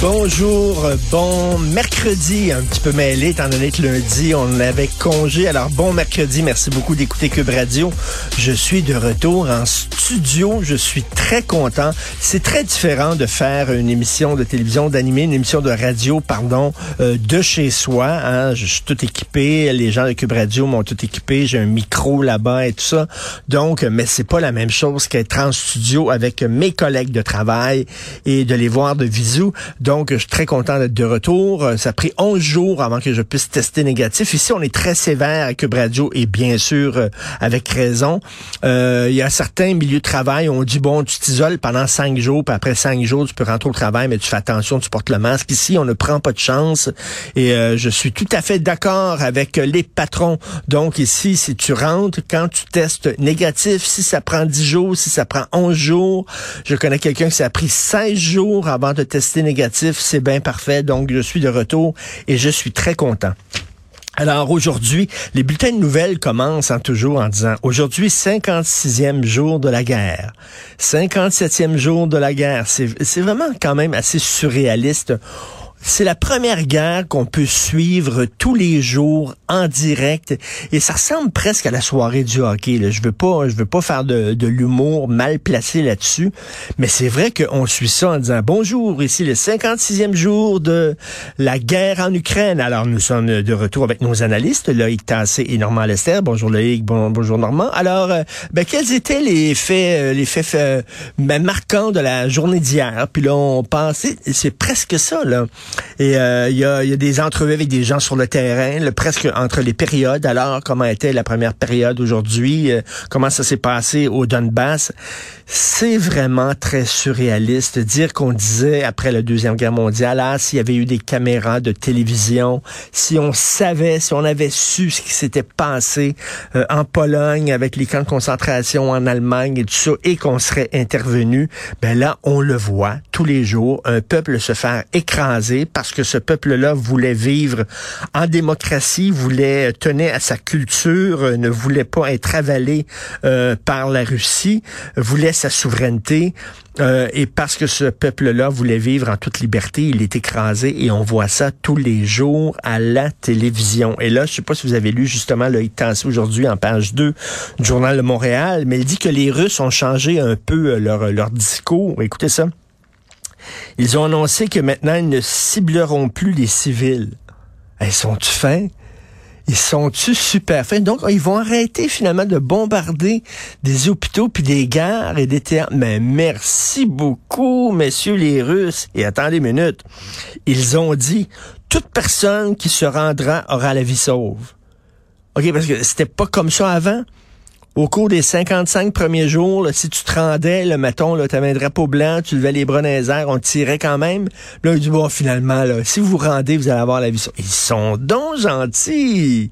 Bonjour, bon mercredi, un petit peu mêlé étant donné que lundi on avait congé. Alors bon mercredi, merci beaucoup d'écouter Cube Radio. Je suis de retour en studio, je suis très content. C'est très différent de faire une émission de télévision, d'animer une émission de radio, pardon, euh, de chez soi. Hein. Je suis tout équipé, les gens de Cube Radio m'ont tout équipé, j'ai un micro là-bas et tout ça. Donc, mais c'est pas la même chose qu'être en studio avec mes collègues de travail et de les voir de visu. Je suis très content d'être de retour. Euh, Ça a pris 11 jours avant que je puisse tester négatif. Ici, on est très sévère à Cube Radio et bien sûr, euh, avec raison. Euh, Il y a certains milieux de travail, on dit, bon, tu t'isoles pendant 5 jours, puis après 5 jours, tu peux rentrer au travail, mais tu fais attention, tu portes le masque. Ici, on ne prend pas de chance et euh, je suis tout à fait d'accord avec les patrons. Donc ici, si tu rentres, quand tu testes négatif, si ça prend 10 jours, si ça prend 11 jours, je connais quelqu'un qui a pris 16 jours avant de tester négatif, c'est bien parfait. Donc, je suis de retour et je suis très content. Alors aujourd'hui, les bulletins de nouvelles commencent hein, toujours en disant aujourd'hui 56e jour de la guerre, 57e jour de la guerre. C'est vraiment quand même assez surréaliste. C'est la première guerre qu'on peut suivre tous les jours en direct et ça ressemble presque à la soirée du hockey. Je veux pas, je veux pas faire de, l'humour mal placé là-dessus, mais c'est vrai qu'on suit ça en disant bonjour, ici le 56e jour de la guerre en Ukraine. Alors nous sommes de retour avec nos analystes, Loïc Tassé et Normand Lester. Bonjour Loïc, bon, bonjour Normand. Alors, euh, ben, quels étaient les faits, euh, les faits euh, ben, marquants de la journée d'hier? Puis là, on pensait, c'est presque ça là. Et euh, il y, a, y a des entrevues avec des gens sur le terrain, là, presque entre les périodes. Alors, comment était la première période aujourd'hui? Euh, comment ça s'est passé au Donbass? C'est vraiment très surréaliste. Dire qu'on disait après la Deuxième Guerre mondiale, ah, s'il y avait eu des caméras de télévision, si on savait, si on avait su ce qui s'était passé euh, en Pologne avec les camps de concentration en Allemagne et tout ça, et qu'on serait intervenu, ben là, on le voit tous les jours, un peuple se faire écraser parce que ce peuple-là voulait vivre en démocratie, voulait tenir à sa culture, euh, ne voulait pas être avalé euh, par la Russie, voulait sa souveraineté. Euh, et parce que ce peuple-là voulait vivre en toute liberté, il est écrasé et on voit ça tous les jours à la télévision. Et là, je sais pas si vous avez lu justement le aujourd'hui en page 2 du Journal de Montréal, mais il dit que les Russes ont changé un peu euh, leur, leur discours. Écoutez ça. Ils ont annoncé que maintenant, ils ne cibleront plus les civils. Ils sont-tu fins? Ils sont-tu super fins? Donc, ils vont arrêter finalement de bombarder des hôpitaux puis des gares et des théâtres. Mais merci beaucoup, messieurs les Russes. Et attendez une minute. Ils ont dit, toute personne qui se rendra aura la vie sauve. OK, parce que c'était pas comme ça avant au cours des 55 premiers jours, là, si tu te rendais, là, mettons, tu avais un drapeau blanc, tu levais les bras dans on tirait quand même. Là, il dit, bon, finalement, là, si vous vous rendez, vous allez avoir la vie. Ils sont donc gentils.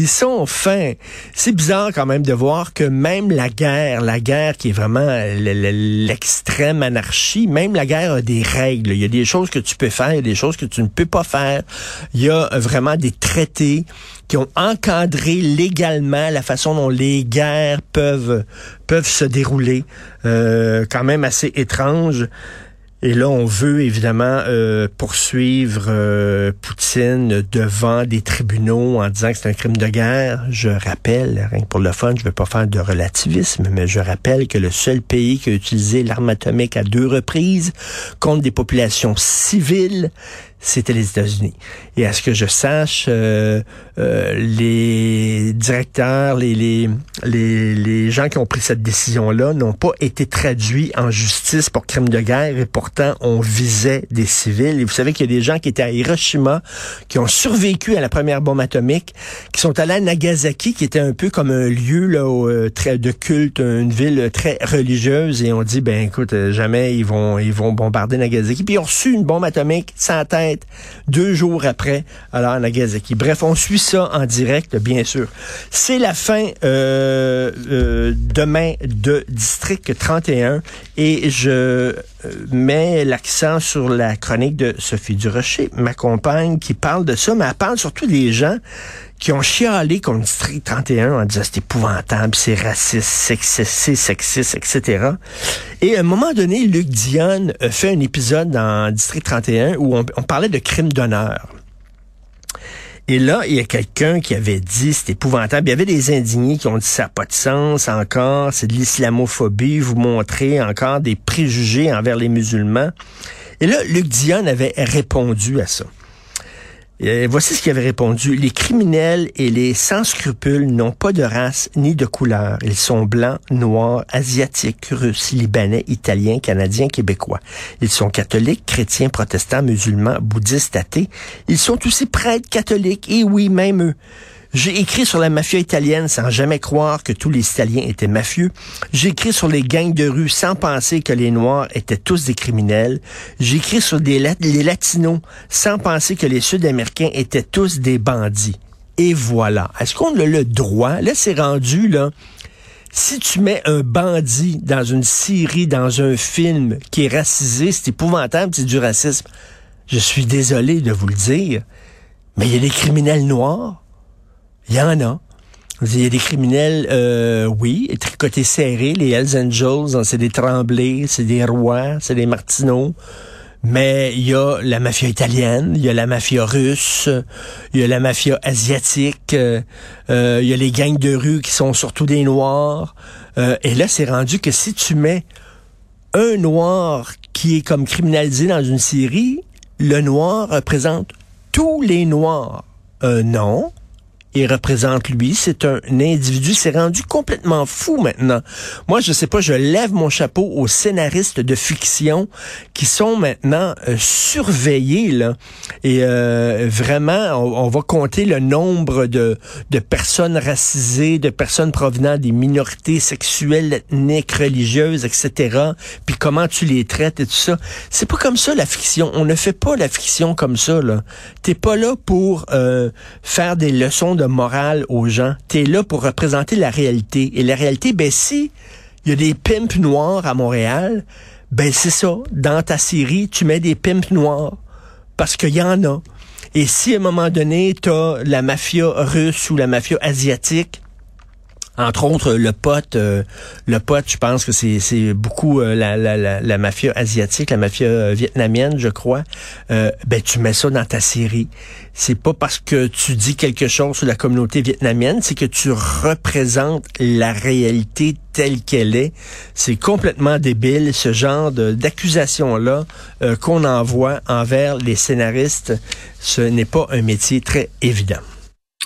Ils sont fins. C'est bizarre quand même de voir que même la guerre, la guerre qui est vraiment l'extrême anarchie, même la guerre a des règles. Il y a des choses que tu peux faire, il y a des choses que tu ne peux pas faire. Il y a vraiment des traités qui ont encadré légalement la façon dont les guerres peuvent peuvent se dérouler. Euh, quand même assez étrange. Et là, on veut évidemment euh, poursuivre euh, Poutine devant des tribunaux en disant que c'est un crime de guerre. Je rappelle, rien que pour le fun, je ne veux pas faire de relativisme, mais je rappelle que le seul pays qui a utilisé l'arme atomique à deux reprises contre des populations civiles, c'était les États-Unis. Et à ce que je sache, euh, euh, les directeurs, les, les, les, les gens qui ont pris cette décision-là n'ont pas été traduits en justice pour crime de guerre et pourtant on visait des civils. Et vous savez qu'il y a des gens qui étaient à Hiroshima, qui ont survécu à la première bombe atomique, qui sont allés à Nagasaki, qui était un peu comme un lieu là, euh, très de culte, une ville très religieuse, et on dit ben écoute, jamais ils vont ils vont bombarder Nagasaki. Puis ils ont reçu une bombe atomique sans deux jours après alors Nagasaki. Bref, on suit ça en direct, bien sûr. C'est la fin euh, euh, demain de District 31 et je euh, mets l'accent sur la chronique de Sophie Durocher, ma compagne, qui parle de ça, mais elle parle surtout des gens qui ont chialé contre District 31 en disant c'est épouvantable, c'est raciste, c'est sexiste, etc. Et à un moment donné, Luc Dionne a fait un épisode dans District 31 où on, on parlait de crime d'honneur. Et là, il y a quelqu'un qui avait dit, c'est épouvantable. Il y avait des indignés qui ont dit, ça n'a pas de sens encore, c'est de l'islamophobie, vous montrez encore des préjugés envers les musulmans. Et là, Luc Dion avait répondu à ça. Et voici ce qu'il avait répondu. Les criminels et les sans-scrupules n'ont pas de race ni de couleur. Ils sont blancs, noirs, asiatiques, russes, libanais, italiens, canadiens, québécois. Ils sont catholiques, chrétiens, protestants, musulmans, bouddhistes, athées. Ils sont aussi prêtres catholiques. Et oui, même eux. J'ai écrit sur la mafia italienne sans jamais croire que tous les Italiens étaient mafieux. J'ai écrit sur les gangs de rue sans penser que les Noirs étaient tous des criminels. J'ai écrit sur les Latinos sans penser que les Sud-Américains étaient tous des bandits. Et voilà. Est-ce qu'on a le droit? Là, c'est rendu, là. Si tu mets un bandit dans une série, dans un film qui est racisé, c'est épouvantable, c'est du racisme. Je suis désolé de vous le dire, mais il y a des criminels noirs il y en a. Il y a des criminels, euh, oui, tricotés serrés, les Hells Angels, hein, c'est des Tremblés, c'est des Rois, c'est des Martineaux. Mais il y a la mafia italienne, il y a la mafia russe, il y a la mafia asiatique, euh, euh, il y a les gangs de rue qui sont surtout des noirs. et là, c'est rendu que si tu mets un noir qui est comme criminalisé dans une série, le noir représente tous les noirs. non, il représente lui. C'est un individu. C'est rendu complètement fou maintenant. Moi, je sais pas, je lève mon chapeau aux scénaristes de fiction qui sont maintenant euh, surveillés là. Et euh, vraiment, on, va compter le nombre de, de personnes racisées, de personnes provenant des minorités sexuelles, ethniques, religieuses, etc. Puis comment tu les traites et tout ça. C'est pas comme ça la fiction. On ne fait pas la fiction comme ça là. T'es pas là pour euh, faire des leçons morale aux gens. Tu es là pour représenter la réalité. Et la réalité, ben si il y a des pimps noirs à Montréal, ben c'est ça. Dans ta série, tu mets des pimps noirs. Parce qu'il y en a. Et si à un moment donné, tu la mafia russe ou la mafia asiatique, entre autres, le pote, euh, le pote, je pense que c'est beaucoup euh, la, la, la, la, mafia asiatique, la mafia euh, vietnamienne, je crois. ben tu mets ça dans ta série. C'est pas parce que tu dis quelque chose sur la communauté vietnamienne, c'est que tu représentes la réalité telle qu'elle est. C'est complètement débile ce genre d'accusation là qu'on envoie envers les scénaristes. Ce n'est pas un métier très évident.